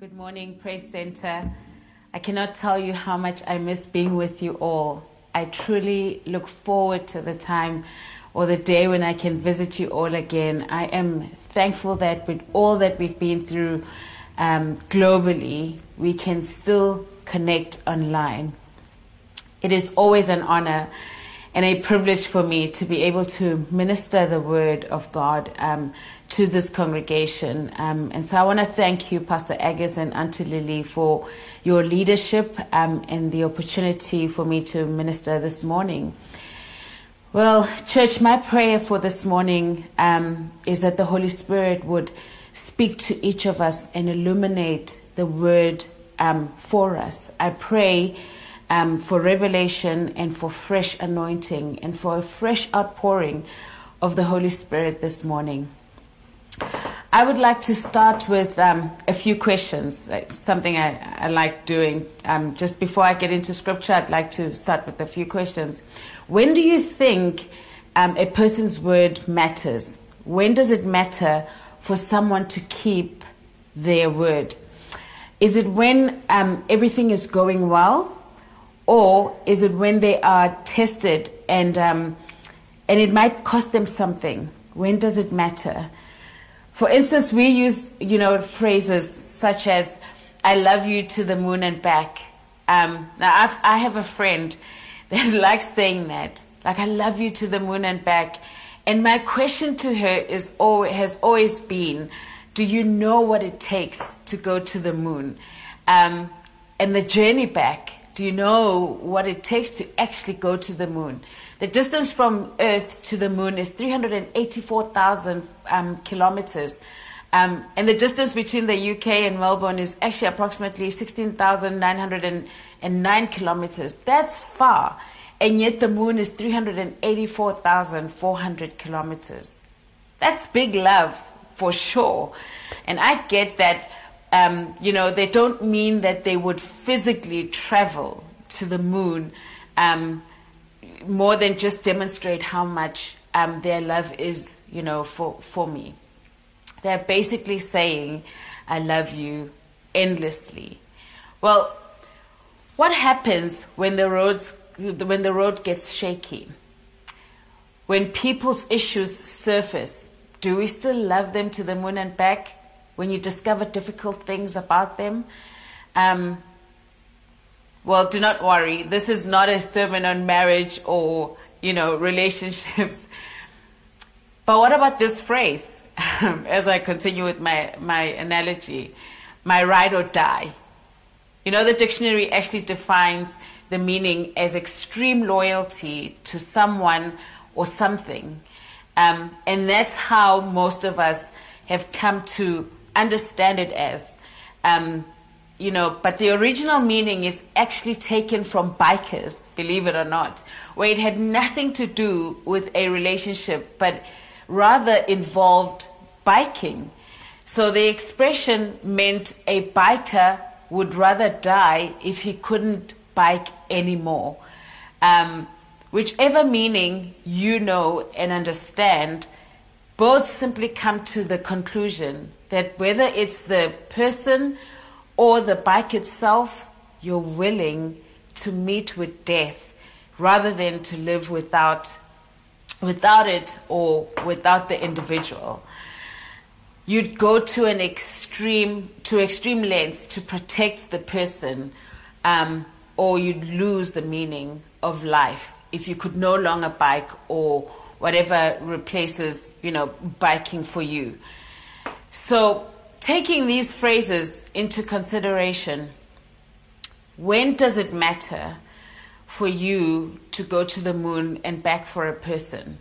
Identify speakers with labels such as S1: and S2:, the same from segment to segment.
S1: Good morning, Praise Center. I cannot tell you how much I miss being with you all. I truly look forward to the time or the day when I can visit you all again. I am thankful that with all that we've been through um, globally, we can still connect online. It is always an honor and a privilege for me to be able to minister the word of God um, to this congregation. Um, and so I want to thank you, Pastor Agus and Auntie Lily, for your leadership um, and the opportunity for me to minister this morning. Well, church, my prayer for this morning um, is that the Holy Spirit would speak to each of us and illuminate the word um, for us. I pray um, for revelation and for fresh anointing and for a fresh outpouring of the Holy Spirit this morning. I would like to start with um, a few questions, something I, I like doing. Um, just before I get into scripture, I'd like to start with a few questions. When do you think um, a person's word matters? When does it matter for someone to keep their word? Is it when um, everything is going well? Or is it when they are tested and, um, and it might cost them something? When does it matter? For instance, we use, you know, phrases such as, I love you to the moon and back. Um, now, I've, I have a friend that likes saying that. Like, I love you to the moon and back. And my question to her is always, has always been, do you know what it takes to go to the moon? Um, and the journey back do you know what it takes to actually go to the moon? The distance from Earth to the moon is 384,000 um, kilometers. Um, and the distance between the UK and Melbourne is actually approximately 16,909 kilometers. That's far. And yet the moon is 384,400 kilometers. That's big love for sure. And I get that um, you know, they don't mean that they would physically travel to the moon um, more than just demonstrate how much um, their love is, you know, for, for me. They're basically saying, I love you endlessly. Well, what happens when the roads when the road gets shaky? When people's issues surface, do we still love them to the moon and back? when you discover difficult things about them. Um, well, do not worry. This is not a sermon on marriage or, you know, relationships. But what about this phrase? As I continue with my, my analogy, my ride or die. You know, the dictionary actually defines the meaning as extreme loyalty to someone or something. Um, and that's how most of us have come to understand it as. Um, you know, but the original meaning is actually taken from bikers, believe it or not, where it had nothing to do with a relationship, but rather involved biking. So the expression meant a biker would rather die if he couldn't bike anymore. Um, whichever meaning you know and understand, both simply come to the conclusion that whether it's the person or the bike itself, you're willing to meet with death rather than to live without without it or without the individual. You'd go to an extreme to extreme lengths to protect the person, um, or you'd lose the meaning of life if you could no longer bike or whatever replaces, you know, biking for you. So, taking these phrases into consideration, when does it matter for you to go to the moon and back for a person?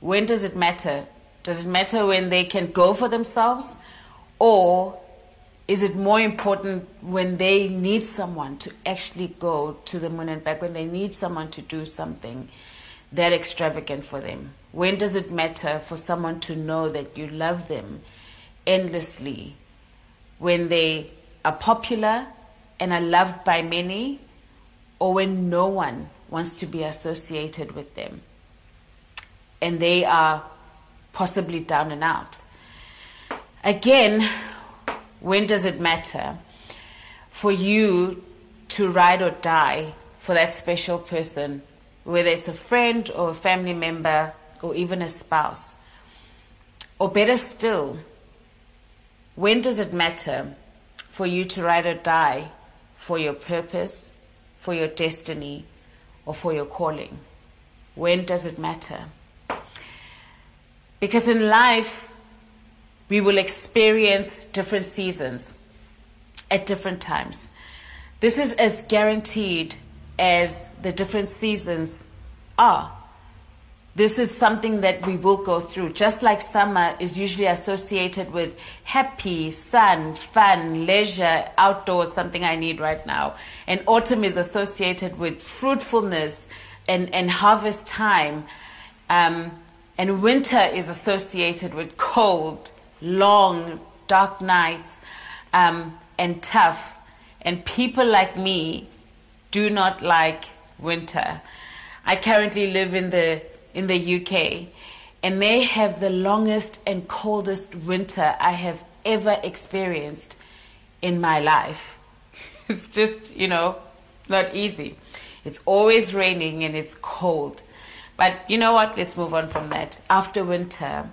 S1: When does it matter? Does it matter when they can go for themselves? Or is it more important when they need someone to actually go to the moon and back, when they need someone to do something? that extravagant for them? When does it matter for someone to know that you love them endlessly? When they are popular and are loved by many, or when no one wants to be associated with them and they are possibly down and out? Again, when does it matter for you to ride or die for that special person, whether it's a friend or a family member or even a spouse? Or better still, when does it matter for you to ride or die for your purpose, for your destiny, or for your calling? When does it matter? Because in life, we will experience different seasons at different times. This is as guaranteed as the different seasons are. This is something that we will go through. Just like summer is usually associated with happy, sun, fun, leisure, outdoors, something I need right now. And autumn is associated with fruitfulness and, and harvest time. Um, and winter is associated with cold, long, dark nights, um, and tough. And people like me do not like winter. I currently live in the in the UK, and they have the longest and coldest winter I have ever experienced in my life. It's just, you know, not easy. It's always raining and it's cold. But you know what? Let's move on from that. After winter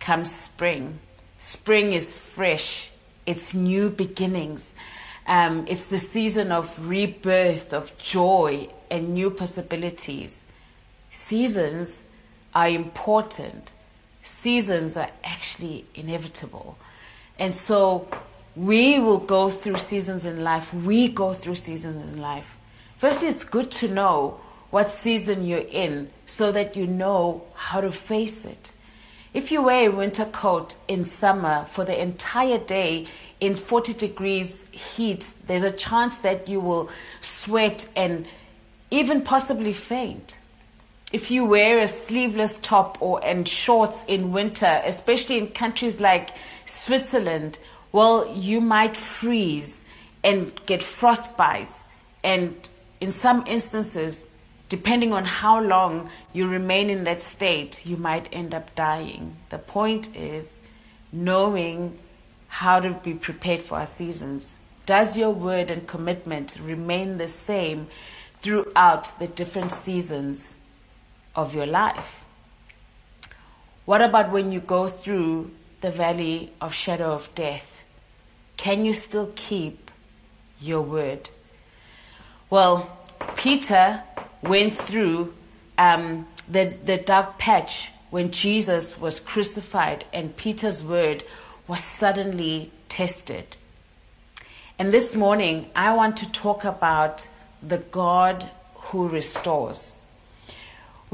S1: comes spring. Spring is fresh, it's new beginnings. Um, it's the season of rebirth, of joy, and new possibilities. Seasons are important. Seasons are actually inevitable. And so we will go through seasons in life. We go through seasons in life. Firstly, it's good to know what season you're in so that you know how to face it. If you wear a winter coat in summer for the entire day in 40 degrees heat, there's a chance that you will sweat and even possibly faint if you wear a sleeveless top or and shorts in winter, especially in countries like Switzerland, well, you might freeze and get frostbites. And in some instances, depending on how long you remain in that state, you might end up dying. The point is knowing how to be prepared for our seasons. Does your word and commitment remain the same throughout the different seasons of your life? What about when you go through the valley of shadow of death? Can you still keep your word? Well, Peter went through um, the, the dark patch when Jesus was crucified and Peter's word was suddenly tested. And this morning, I want to talk about the God who restores.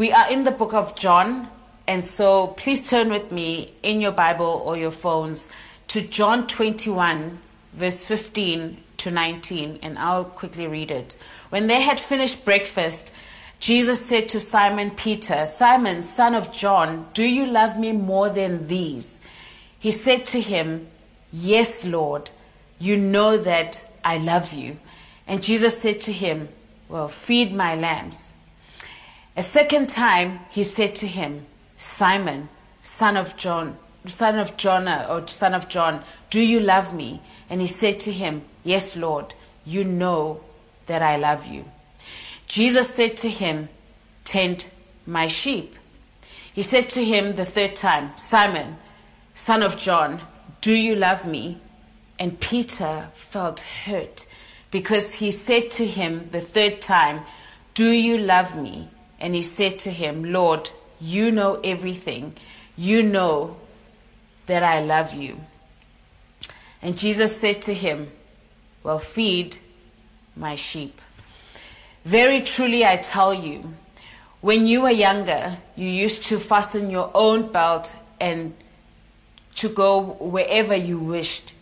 S1: We are in the book of John, and so please turn with me in your Bible or your phones to John 21, verse 15 to 19, and I'll quickly read it. When they had finished breakfast, Jesus said to Simon Peter, Simon, son of John, do you love me more than these? He said to him, Yes, Lord, you know that I love you. And Jesus said to him, Well, feed my lambs. A second time he said to him, Simon, son of John, son of Jonah, or son of John, do you love me? And he said to him, Yes, Lord, you know that I love you. Jesus said to him, Tend my sheep. He said to him the third time, Simon, son of John, do you love me? And Peter felt hurt because he said to him the third time, Do you love me? And he said to him, Lord, you know everything. You know that I love you. And Jesus said to him, Well, feed my sheep. Very truly, I tell you, when you were younger, you used to fasten your own belt and to go wherever you wished.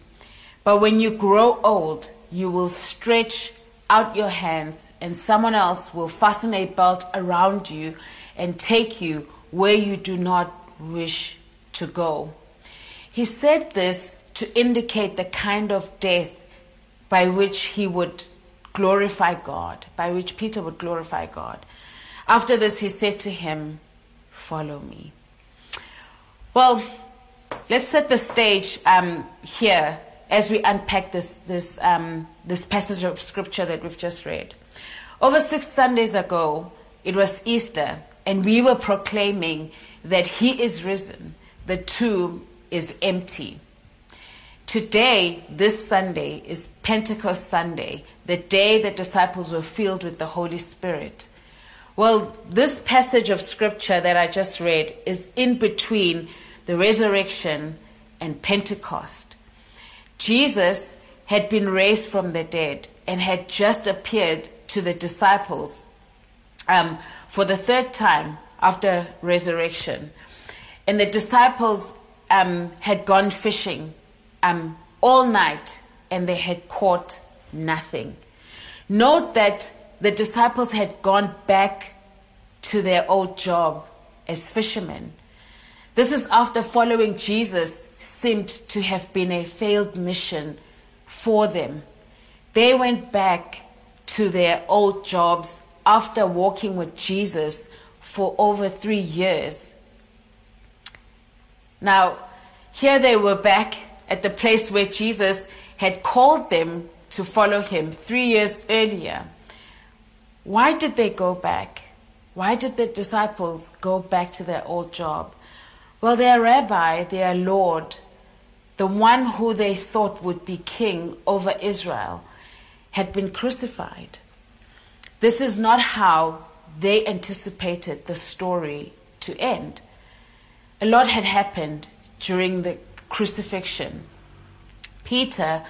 S1: But when you grow old, you will stretch out your hands, and someone else will fasten a belt around you and take you where you do not wish to go. He said this to indicate the kind of death by which he would glorify God, by which Peter would glorify God. After this, he said to him, Follow me. Well, let's set the stage um, here as we unpack this, this, um, this passage of scripture that we've just read. Over six Sundays ago, it was Easter, and we were proclaiming that He is risen, the tomb is empty. Today, this Sunday, is Pentecost Sunday, the day the disciples were filled with the Holy Spirit. Well, this passage of scripture that I just read is in between the resurrection and Pentecost. Jesus had been raised from the dead and had just appeared to the disciples um, for the third time after resurrection. And the disciples um, had gone fishing um, all night and they had caught nothing. Note that the disciples had gone back to their old job as fishermen. This is after following Jesus seemed to have been a failed mission for them. They went back to their old jobs after walking with Jesus for over three years. Now, here they were back at the place where Jesus had called them to follow him three years earlier. Why did they go back? Why did the disciples go back to their old job? Well, their rabbi, their Lord, the one who they thought would be king over Israel, had been crucified. This is not how they anticipated the story to end. A lot had happened during the crucifixion. Peter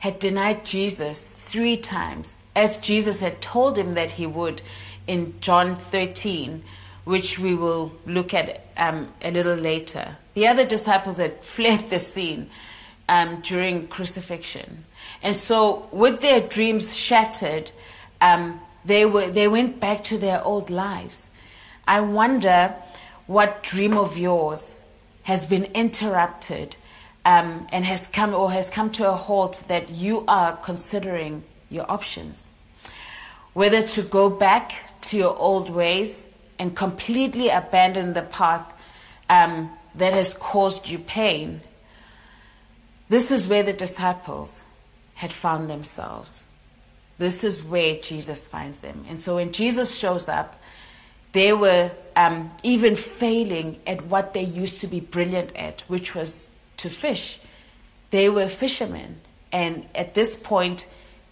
S1: had denied Jesus three times, as Jesus had told him that he would in John 13, which we will look at um, a little later. The other disciples had fled the scene um, during crucifixion. And so, with their dreams shattered, um, they, were, they went back to their old lives. I wonder what dream of yours has been interrupted um, and has come or has come to a halt that you are considering your options. Whether to go back to your old ways and completely abandon the path um, that has caused you pain. This is where the disciples had found themselves. This is where Jesus finds them. And so when Jesus shows up, they were um, even failing at what they used to be brilliant at, which was to fish. They were fishermen. And at this point,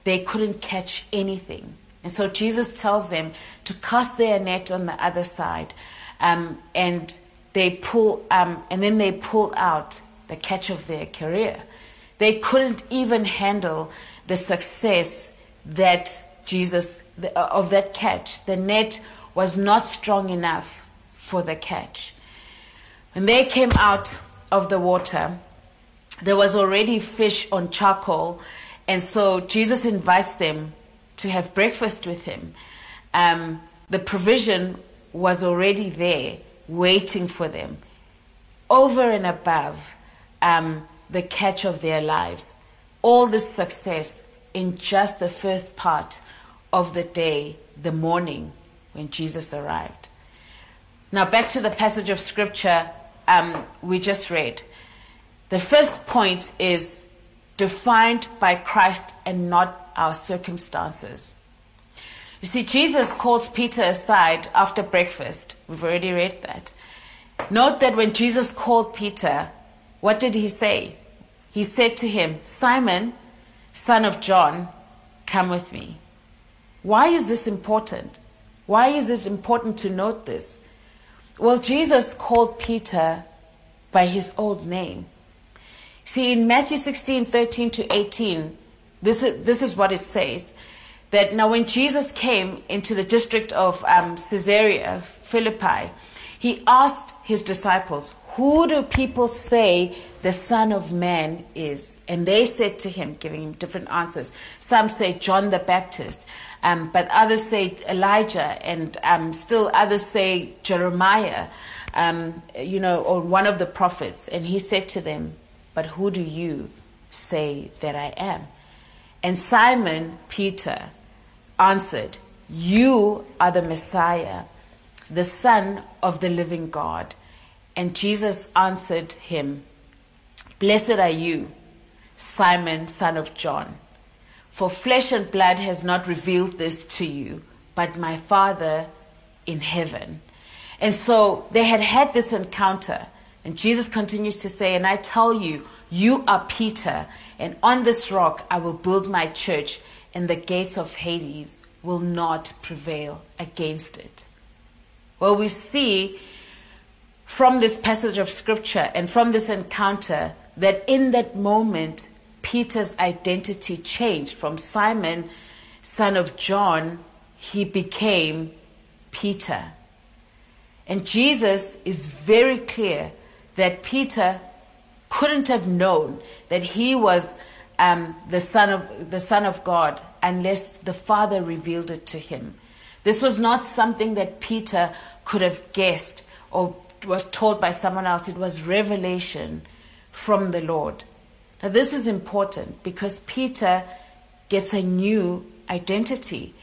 S1: they couldn't catch anything. And so Jesus tells them to cast their net on the other side. Um, and they pull, um, and then they pull out the catch of their career. They couldn't even handle the success that Jesus, uh, of that catch. The net was not strong enough for the catch. When they came out of the water, there was already fish on charcoal, and so Jesus invites them to have breakfast with him. Um, the provision was already there, waiting for them, over and above um, the catch of their lives. All this success in just the first part of the day, the morning when Jesus arrived. Now, back to the passage of scripture um, we just read. The first point is defined by Christ and not our circumstances. You see, Jesus calls Peter aside after breakfast. We've already read that. Note that when Jesus called Peter, what did he say? He said to him, Simon, son of John, come with me. Why is this important? Why is it important to note this? Well, Jesus called Peter by his old name. See, in Matthew 16, 13 to 18, this is, this is what it says. That now when Jesus came into the district of um, Caesarea Philippi, he asked his disciples, who do people say the Son of Man is? And they said to him, giving him different answers. Some say John the Baptist, um, but others say Elijah, and um, still others say Jeremiah, um, you know, or one of the prophets. And he said to them, But who do you say that I am? And Simon Peter answered, You are the Messiah, the Son of the living God. And Jesus answered him, Blessed are you, Simon, son of John. For flesh and blood has not revealed this to you, but my Father in heaven. And so they had had this encounter. And Jesus continues to say, And I tell you, you are Peter, and on this rock I will build my church, and the gates of Hades will not prevail against it. Well, we see from this passage of scripture and from this encounter that in that moment, Peter's identity changed from Simon, son of John, he became Peter. And Jesus is very clear that Peter couldn't have known that he was um, the son of the son of God unless the Father revealed it to him. This was not something that Peter could have guessed or was told by someone else. It was revelation from the Lord. Now, this is important because Peter gets a new identity.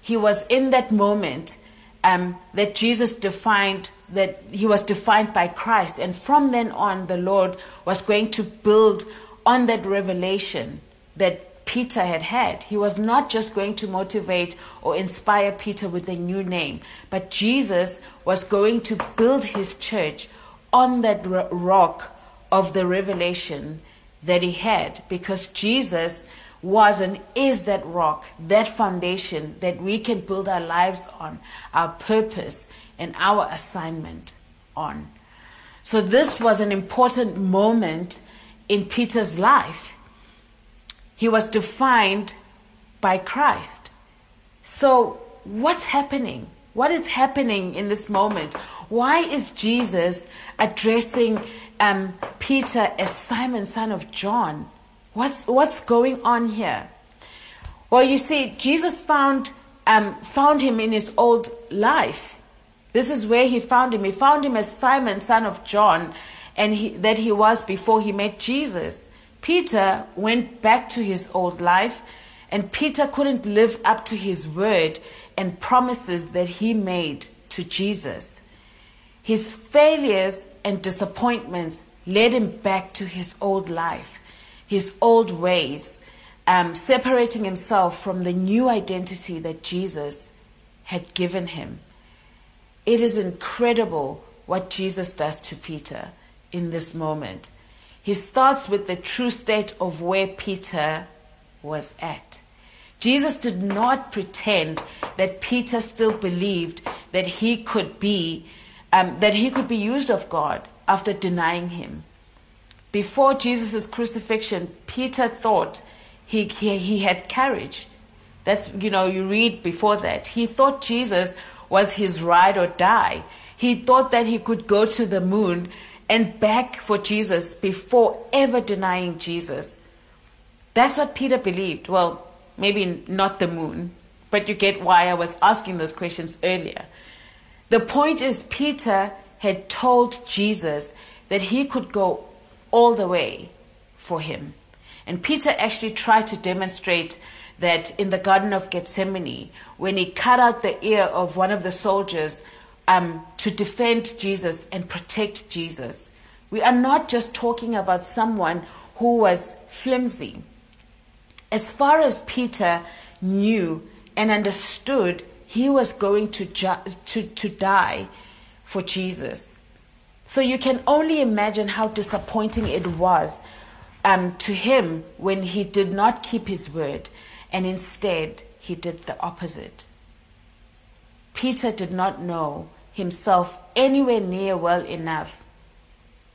S1: He was in that moment um, that Jesus defined that he was defined by Christ, and from then on, the Lord was going to build on that revelation that Peter had had. He was not just going to motivate or inspire Peter with a new name, but Jesus was going to build his church on that rock of the revelation that he had because Jesus was and is that rock, that foundation that we can build our lives on, our purpose and our assignment on. So, this was an important moment in Peter's life. He was defined by Christ. So, what's happening? What is happening in this moment? Why is Jesus addressing um, Peter as Simon, son of John? What's, what's going on here? Well, you see, Jesus found, um, found him in his old life. This is where he found him. He found him as Simon, son of John, and he, that he was before he met Jesus. Peter went back to his old life, and Peter couldn't live up to his word and promises that he made to Jesus. His failures and disappointments led him back to his old life, his old ways, um, separating himself from the new identity that Jesus had given him. It is incredible what Jesus does to Peter in this moment. He starts with the true state of where Peter was at. Jesus did not pretend that Peter still believed that he could be um, that he could be used of God after denying him. Before Jesus' crucifixion, Peter thought he, he, he had courage. That's, you know, you read before that. He thought Jesus was his ride or die. He thought that he could go to the moon and back for Jesus before ever denying Jesus. That's what Peter believed. Well, maybe not the moon, but you get why I was asking those questions earlier. The point is, Peter had told Jesus that he could go all the way for him. And Peter actually tried to demonstrate that in the Garden of Gethsemane, when he cut out the ear of one of the soldiers um, to defend Jesus and protect Jesus. We are not just talking about someone who was flimsy. As far as Peter knew and understood, he was going to, ju- to, to die for Jesus. So you can only imagine how disappointing it was um, to him when he did not keep his word and instead he did the opposite. Peter did not know himself anywhere near well enough,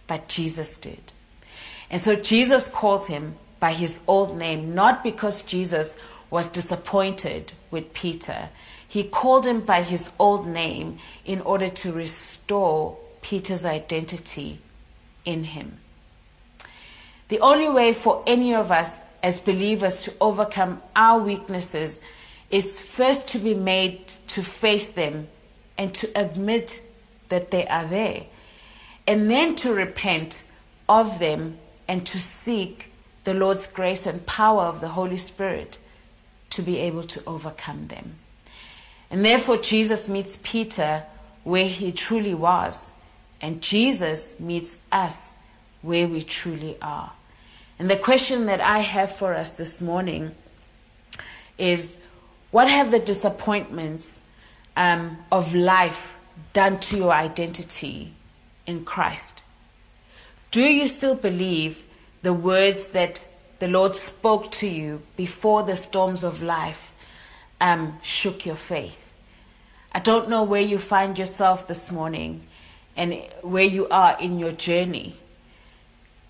S1: but Jesus did. And so Jesus calls him by his old name, not because Jesus was disappointed with Peter, he called him by his old name in order to restore Peter's identity in him. The only way for any of us as believers to overcome our weaknesses is first to be made to face them and to admit that they are there, and then to repent of them and to seek the Lord's grace and power of the Holy Spirit to be able to overcome them. And therefore, Jesus meets Peter where he truly was, and Jesus meets us where we truly are. And the question that I have for us this morning is what have the disappointments um, of life done to your identity in Christ? Do you still believe the words that the Lord spoke to you before the storms of life um, shook your faith? I don't know where you find yourself this morning and where you are in your journey.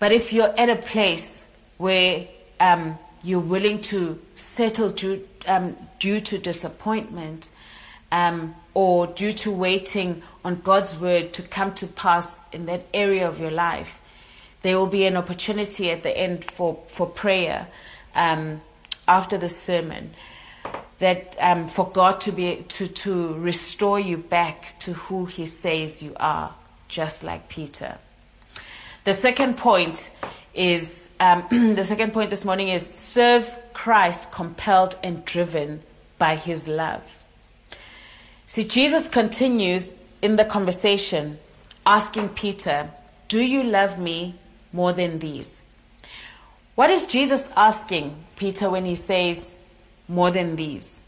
S1: But if you're at a place where um, you're willing to settle due, um, due to disappointment um, or due to waiting on God's word to come to pass in that area of your life, there will be an opportunity at the end for, for prayer um, after the sermon that um, for God to be to, to restore you back to who He says you are, just like Peter. The second point is um, the second point this morning is serve Christ compelled and driven by His love. See, Jesus continues in the conversation asking Peter, "Do you love me more than these. What is Jesus asking Peter when he says, more than these?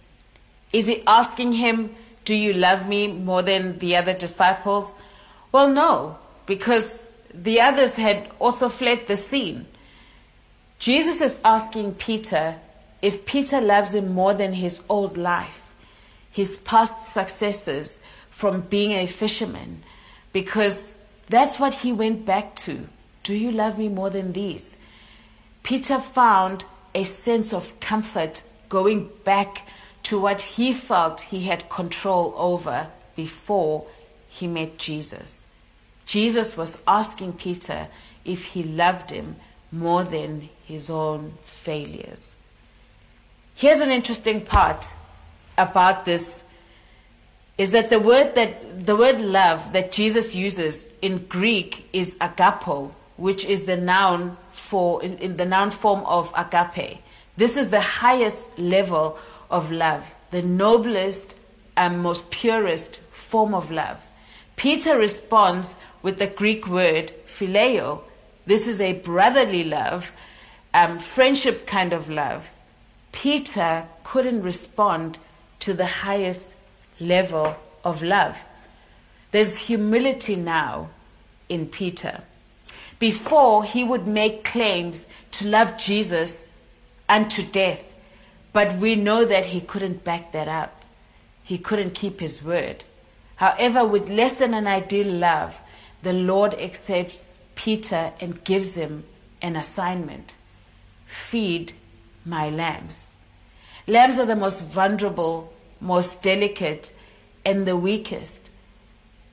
S1: Is he asking him, Do you love me more than the other disciples? Well, no, because the others had also fled the scene. Jesus is asking Peter if Peter loves him more than his old life, his past successes from being a fisherman, because that's what he went back to. Do you love me more than these? Peter found a sense of comfort going back to what he felt he had control over before he met Jesus. Jesus was asking Peter if he loved him more than his own failures. Here's an interesting part about this is that the word that the word love that Jesus uses in Greek is agapo, which is the noun for in, in the noun form of agape. This is the highest level of love, the noblest and most purest form of love. Peter responds with the Greek word phileo. This is a brotherly love, um, friendship kind of love. Peter couldn't respond to the highest level of love. There's humility now in Peter before he would make claims to love Jesus unto death. But we know that he couldn't back that up. He couldn't keep his word. However, with less than an ideal love, the Lord accepts Peter and gives him an assignment feed my lambs. Lambs are the most vulnerable, most delicate, and the weakest.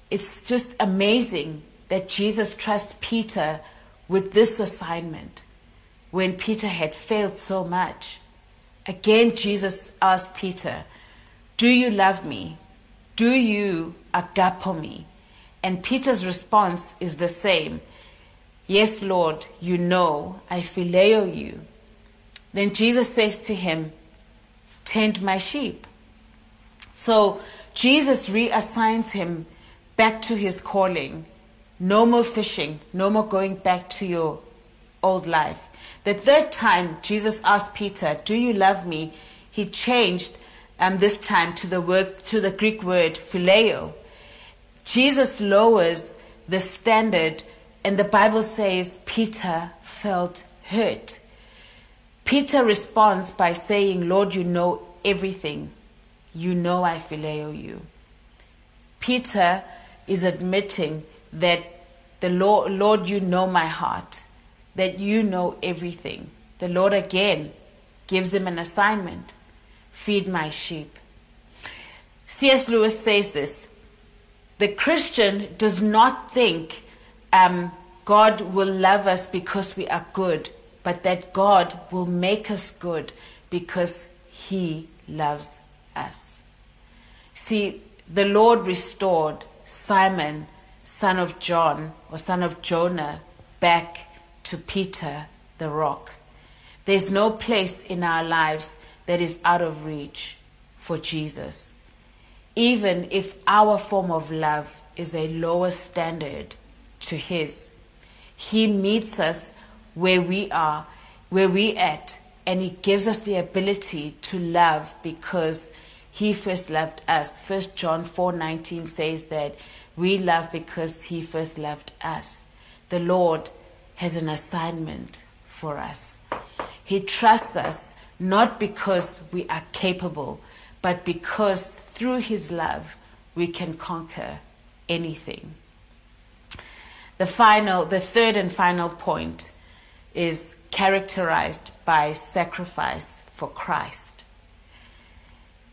S1: It's just amazing that Jesus trusts Peter with this assignment when Peter had failed so much. Again, Jesus asked Peter, Do you love me? Do you agapo me? And Peter's response is the same Yes, Lord, you know, I phileo you. Then Jesus says to him, Tend my sheep. So Jesus reassigns him back to his calling no more fishing, no more going back to your old life. The third time Jesus asked Peter, Do you love me? He changed um, this time to the word to the Greek word phileo. Jesus lowers the standard, and the Bible says Peter felt hurt. Peter responds by saying, Lord, you know everything. You know I phileo you. Peter is admitting that the Lord, Lord, you know my heart, that you know everything. The Lord again gives him an assignment feed my sheep. C.S. Lewis says this the Christian does not think um, God will love us because we are good, but that God will make us good because he loves us. See, the Lord restored Simon son of John or son of Jonah back to Peter the rock. There's no place in our lives that is out of reach for Jesus. Even if our form of love is a lower standard to His, He meets us where we are where we at and he gives us the ability to love because he first loved us. First John 4:19 says that we love because he first loved us. The Lord has an assignment for us. He trusts us not because we are capable, but because through his love we can conquer anything. The final, the third and final point is characterized by sacrifice for Christ.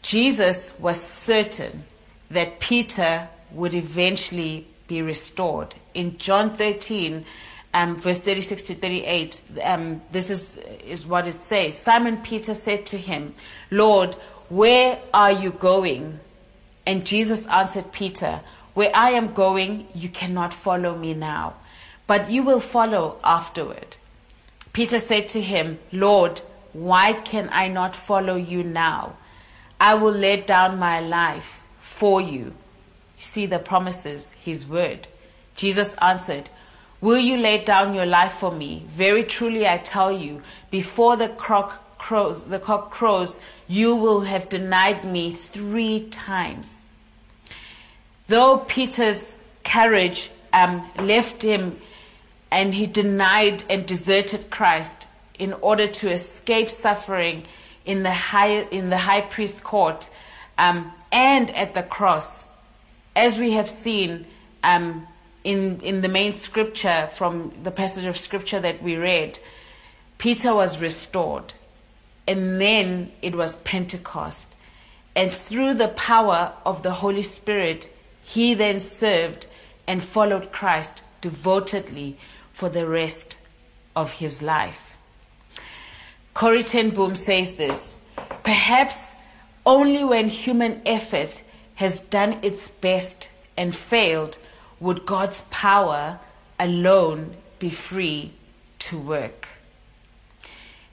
S1: Jesus was certain that Peter would eventually be restored. In John 13, um, verse 36 to 38, um, this is, is what it says. Simon Peter said to him, Lord, where are you going? And Jesus answered Peter, Where I am going, you cannot follow me now, but you will follow afterward. Peter said to him, Lord, why can I not follow you now? I will lay down my life for you. See the promises, his word. Jesus answered, Will you lay down your life for me? Very truly I tell you, before the cock crows, the cock crows, you will have denied me three times. Though Peter's courage um, left him and he denied and deserted Christ in order to escape suffering in the high, in the high priest court um, and at the cross, as we have seen um, in, in the main scripture from the passage of scripture that we read, Peter was restored. And then it was Pentecost. And through the power of the Holy Spirit, he then served and followed Christ devotedly for the rest of his life. Corrie ten Boom says this Perhaps only when human effort has done its best and failed would God's power alone be free to work.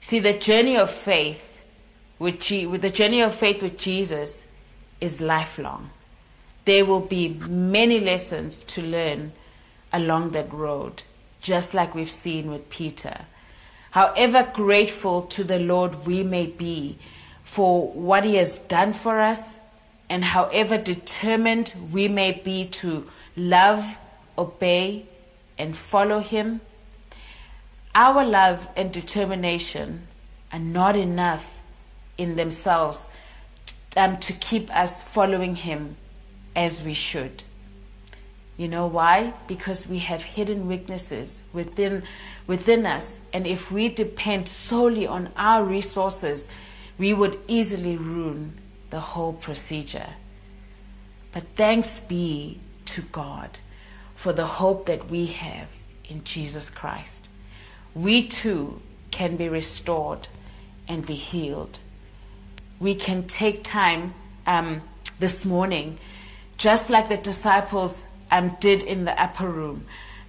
S1: See, the journey of faith with, the journey of faith with Jesus is lifelong. There will be many lessons to learn along that road, just like we've seen with Peter. However grateful to the Lord we may be for what He has done for us, and however determined we may be to love, obey, and follow Him, our love and determination are not enough in themselves um, to keep us following Him as we should. You know why? Because we have hidden weaknesses within within us, and if we depend solely on our resources, we would easily ruin the whole procedure. But thanks be to God for the hope that we have in Jesus Christ. We too can be restored and be healed. We can take time um, this morning just like the disciples um, did in the upper room,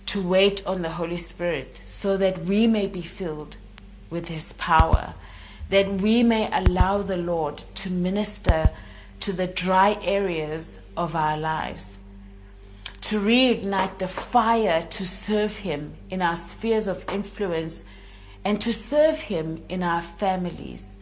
S1: to wait on the Holy Spirit so that we may be filled with His power, that we may allow the Lord to minister to the dry areas of our lives, to reignite the fire to serve Him in our spheres of influence and to serve Him in our families.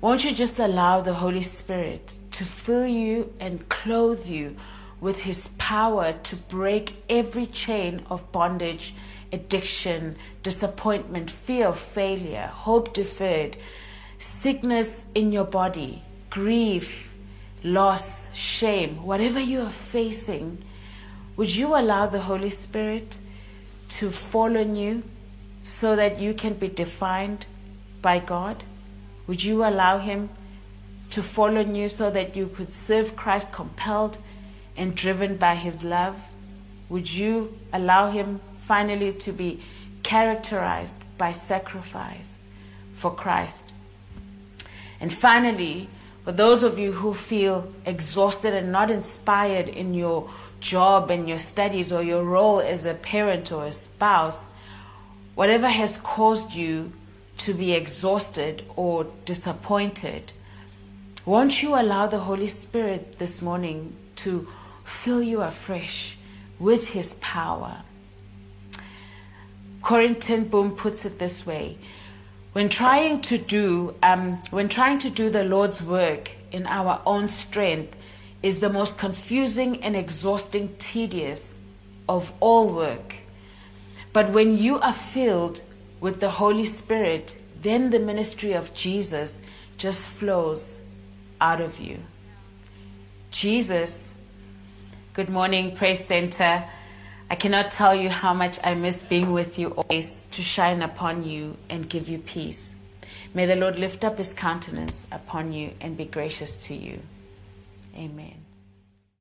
S1: Won't you just allow the Holy Spirit to fill you and clothe you with His power to break every chain of bondage, addiction, disappointment, fear of failure, hope deferred, sickness in your body, grief, loss, shame, whatever you are facing? Would you allow the Holy Spirit to fall on you so that you can be defined by God? Would you allow Him to fall on you so that you could serve Christ compelled and driven by his love? Would you allow him finally to be characterized by sacrifice for Christ? And finally, for those of you who feel exhausted and not inspired in your job and your studies or your role as a parent or a spouse, whatever has caused you to be exhausted or disappointed, won't you allow the Holy Spirit this morning to fill you afresh with His power? Corrie ten Boom puts it this way when trying to do um, when trying to do the Lord's work in our own strength is the most confusing and exhausting, tedious of all work. But when you are filled with the Holy Spirit, then the ministry of Jesus just flows out of you. Jesus, good morning, Praise Center. I cannot tell you how much I miss being with you always to shine upon you and give you peace. May the Lord lift up his countenance upon you and be gracious to you. Amen.